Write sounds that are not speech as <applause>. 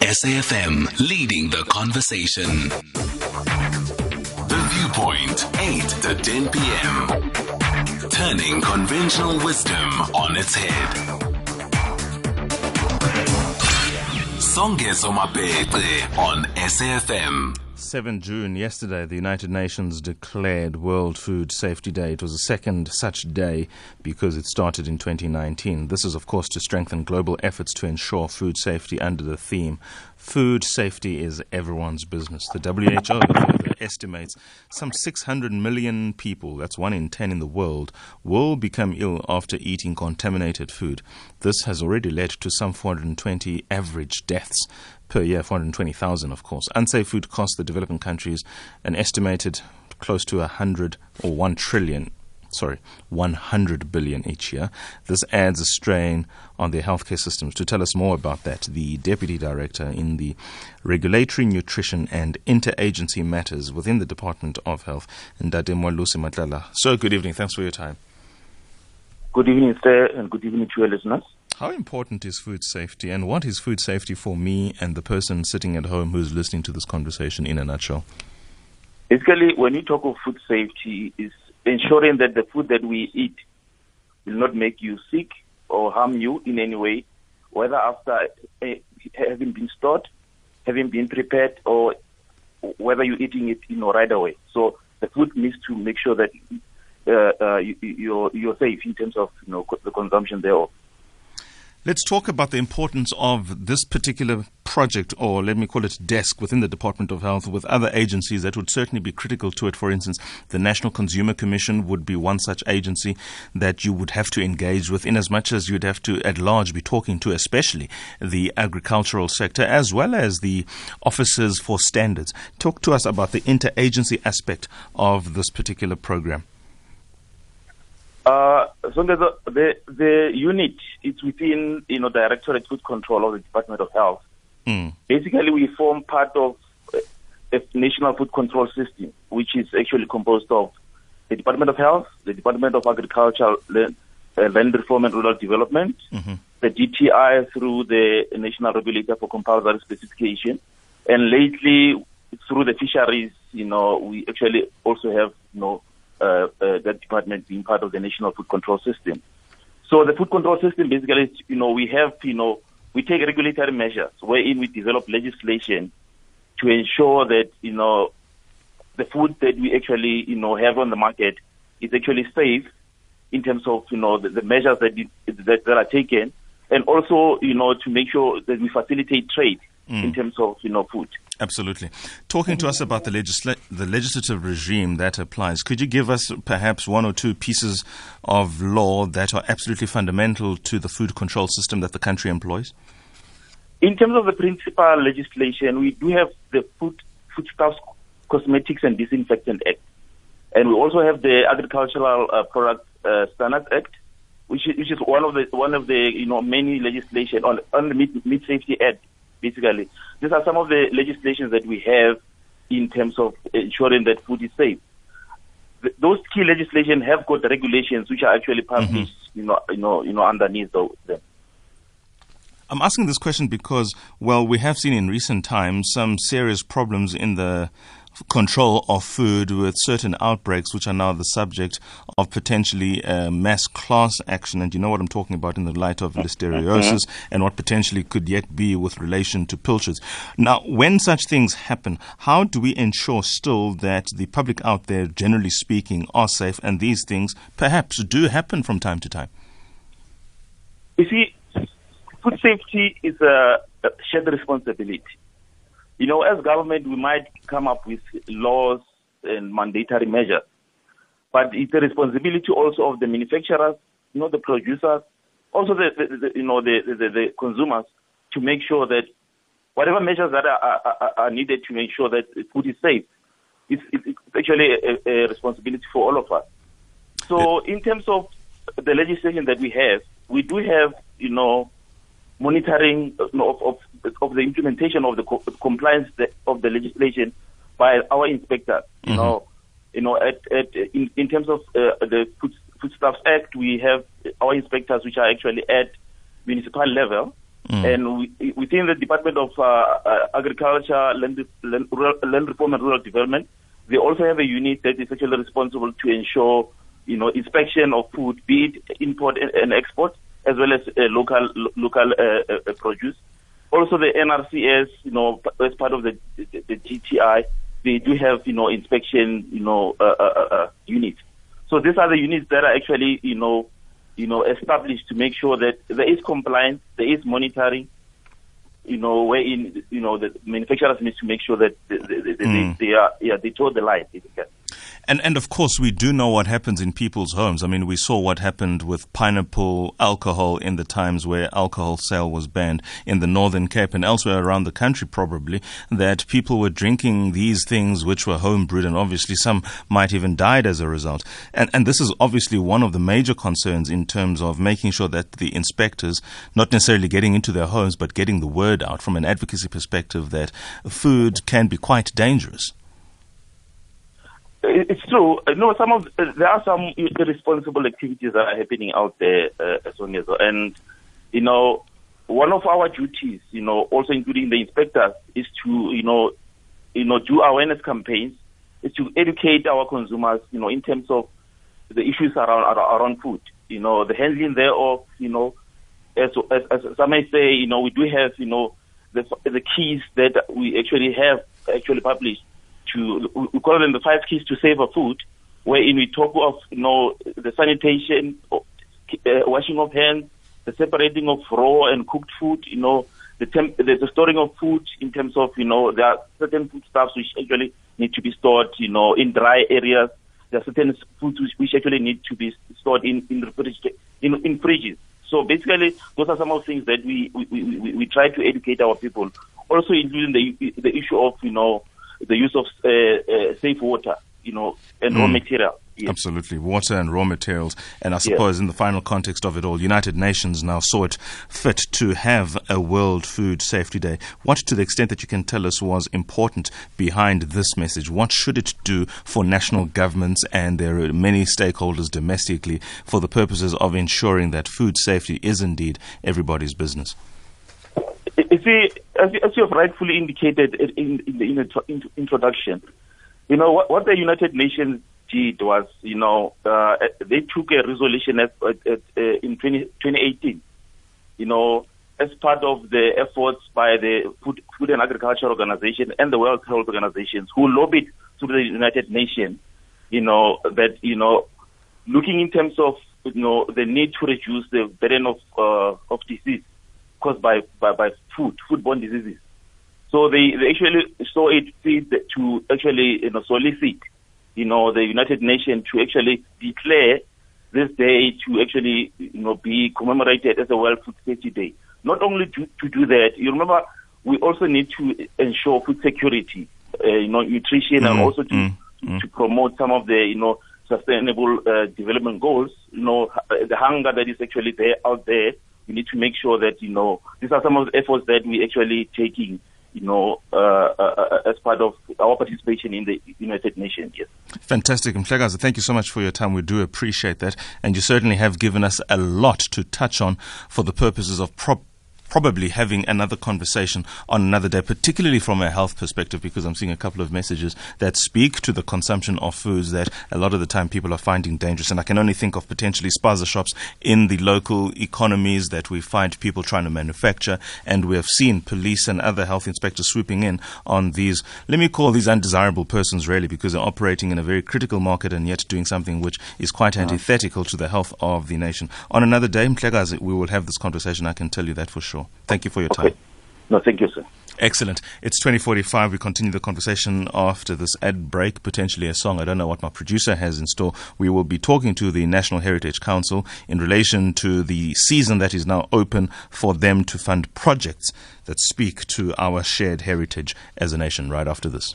SAFM leading the conversation. The Viewpoint, 8 to 10 p.m. Turning conventional wisdom on its head. Songezo Mapete on SAFM. 7 June, yesterday, the United Nations declared World Food Safety Day. It was the second such day because it started in 2019. This is, of course, to strengthen global efforts to ensure food safety under the theme Food Safety is Everyone's Business. The WHO estimates some 600 million people, that's one in 10 in the world, will become ill after eating contaminated food. This has already led to some 420 average deaths per year, 420,000 of course. Unsafe food costs the developing countries an estimated close to 100 or 1 trillion sorry, 100 billion each year. This adds a strain on their healthcare systems. To tell us more about that, the Deputy Director in the Regulatory Nutrition and Interagency Matters within the Department of Health, Ndade Lucy Matlala. Sir, good evening. Thanks for your time. Good evening, sir, and good evening to your listeners. How important is food safety, and what is food safety for me and the person sitting at home who's listening to this conversation in a nutshell? Basically, when you talk of food safety, is ensuring that the food that we eat will not make you sick or harm you in any way, whether after uh, having been stored, having been prepared, or whether you're eating it, you know, right away. So the food needs to make sure that uh, uh, you, you're you're safe in terms of you know the consumption thereof. Let's talk about the importance of this particular project, or let me call it desk, within the Department of Health with other agencies that would certainly be critical to it. For instance, the National Consumer Commission would be one such agency that you would have to engage with, in as much as you'd have to at large be talking to, especially the agricultural sector, as well as the officers for standards. Talk to us about the interagency aspect of this particular program. Uh, so the, the the unit is within you know Directorate Food Control of the Department of Health. Mm. Basically, we form part of a national food control system, which is actually composed of the Department of Health, the Department of Agriculture, Land, uh, Land Reform and Rural Development, mm-hmm. the DTI through the National Regulator for Compulsory Specification, and lately through the fisheries. You know, we actually also have you know uh, uh, that department being part of the national food control system. So the food control system basically, is, you know, we have, you know, we take regulatory measures wherein we develop legislation to ensure that, you know, the food that we actually, you know, have on the market is actually safe in terms of, you know, the, the measures that, that, that are taken and also, you know, to make sure that we facilitate trade mm. in terms of, you know, food. Absolutely. Talking to us about the, legisla- the legislative regime that applies, could you give us perhaps one or two pieces of law that are absolutely fundamental to the food control system that the country employs? In terms of the principal legislation, we do have the Food Foodstuffs, Cosmetics and Disinfectant Act, and we also have the Agricultural uh, Product uh, Standards Act, which is, which is one of the one of the you know many legislation on on the Meat, Meat Safety Act basically. These are some of the legislations that we have in terms of ensuring that food is safe. those key legislation have got the regulations which are actually published, mm-hmm. you know, you know, you know, underneath them. I'm asking this question because, well, we have seen in recent times some serious problems in the control of food with certain outbreaks, which are now the subject of potentially uh, mass class action. And you know what I'm talking about in the light of listeriosis <laughs> and what potentially could yet be with relation to pilchards. Now, when such things happen, how do we ensure still that the public out there, generally speaking, are safe and these things perhaps do happen from time to time? You see, food safety is a shared responsibility. You know, as government, we might come up with laws and mandatory measures, but it's a responsibility also of the manufacturers, you know, the producers, also the, the, the you know the, the, the consumers to make sure that whatever measures that are, are, are needed to make sure that food is safe, it's, it's actually a, a, responsibility for all of us. So, in terms of the legislation that we have, we do have, you know, monitoring of, of, of the implementation of the co- compliance of the legislation by our inspectors. You mm-hmm. know, you know, at, at in, in terms of uh, the Food, Foodstuffs Act, we have our inspectors which are actually at municipal level. Mm. And we, within the Department of uh, uh, Agriculture, Land, Land, Land Reform and Rural Development, they also have a unit that is actually responsible to ensure, you know, inspection of food, be it import and export, as well as uh, local local uh, uh, produce. Also, the NRCS, you know, as part of the, the, the DTI, they do have, you know, inspection, you know, uh, units. So these are the units that are actually, you know, you know, established to make sure that there is compliance, there is monitoring, you know, wherein, you know, the manufacturers need to make sure that they, they, they, mm. they, they are, yeah, they toe the line. And and of course we do know what happens in people's homes. I mean, we saw what happened with pineapple alcohol in the times where alcohol sale was banned in the Northern Cape and elsewhere around the country probably that people were drinking these things which were homebrewed and obviously some might even died as a result. And and this is obviously one of the major concerns in terms of making sure that the inspectors not necessarily getting into their homes but getting the word out from an advocacy perspective that food can be quite dangerous. It's true. Uh, no, some of uh, there are some irresponsible activities that are happening out there, uh, and you know, one of our duties, you know, also including the inspectors, is to you know, you know, do awareness campaigns, is to educate our consumers, you know, in terms of the issues around around food, you know, the handling thereof, you know, as, as, as some may say, you know, we do have, you know, the the keys that we actually have actually published to we call them the five keys to safer food, wherein we talk of you know the sanitation, uh, washing of hands, the separating of raw and cooked food, you know, the, temp- the, the storing of food in terms of you know there are certain foodstuffs which actually need to be stored, you know, in dry areas. There are certain foods which, which actually need to be stored in in, in in fridges. So basically, those are some of the things that we, we, we, we try to educate our people. Also, including the the issue of you know the use of uh, uh, safe water, you know, and mm. raw material. Yes. Absolutely. Water and raw materials. And I suppose yes. in the final context of it all, United Nations now saw it fit to have a World Food Safety Day. What, to the extent that you can tell us, was important behind this message? What should it do for national governments and their many stakeholders domestically for the purposes of ensuring that food safety is indeed everybody's business? You see, as, as you have rightfully indicated in, in the in introduction, you know, what, what, the United Nations did was, you know, uh, they took a resolution at, at, at, uh, in 20, 2018, you know, as part of the efforts by the Food, Food and Agriculture Organization and the World Health Organizations who lobbied to the United Nations, you know, that, you know, looking in terms of, you know, the need to reduce the burden of, uh, of disease caused by, by, by food, foodborne diseases. So they, they actually saw it fit to actually you know, solicit, you know, the United Nations to actually declare this day to actually, you know, be commemorated as a World Food Safety Day. Not only to, to do that, you remember, we also need to ensure food security, uh, you know, nutrition, mm, and also to, mm, to, mm. to promote some of the, you know, sustainable uh, development goals. You know, the hunger that is actually there out there we need to make sure that, you know, these are some of the efforts that we're actually taking, you know, uh, uh, uh as part of our participation in the United Nations. Yes. Fantastic. Mhlekazi, thank you so much for your time. We do appreciate that. And you certainly have given us a lot to touch on for the purposes of prop probably having another conversation on another day, particularly from a health perspective, because I'm seeing a couple of messages that speak to the consumption of foods that a lot of the time people are finding dangerous. And I can only think of potentially spaza shops in the local economies that we find people trying to manufacture. And we have seen police and other health inspectors swooping in on these, let me call these undesirable persons really, because they're operating in a very critical market and yet doing something which is quite antithetical to the health of the nation. On another day, Mhlekazi, we will have this conversation. I can tell you that for sure Thank you for your time. No, thank you, sir. Excellent. It's 2045. We continue the conversation after this ad break, potentially a song. I don't know what my producer has in store. We will be talking to the National Heritage Council in relation to the season that is now open for them to fund projects that speak to our shared heritage as a nation right after this.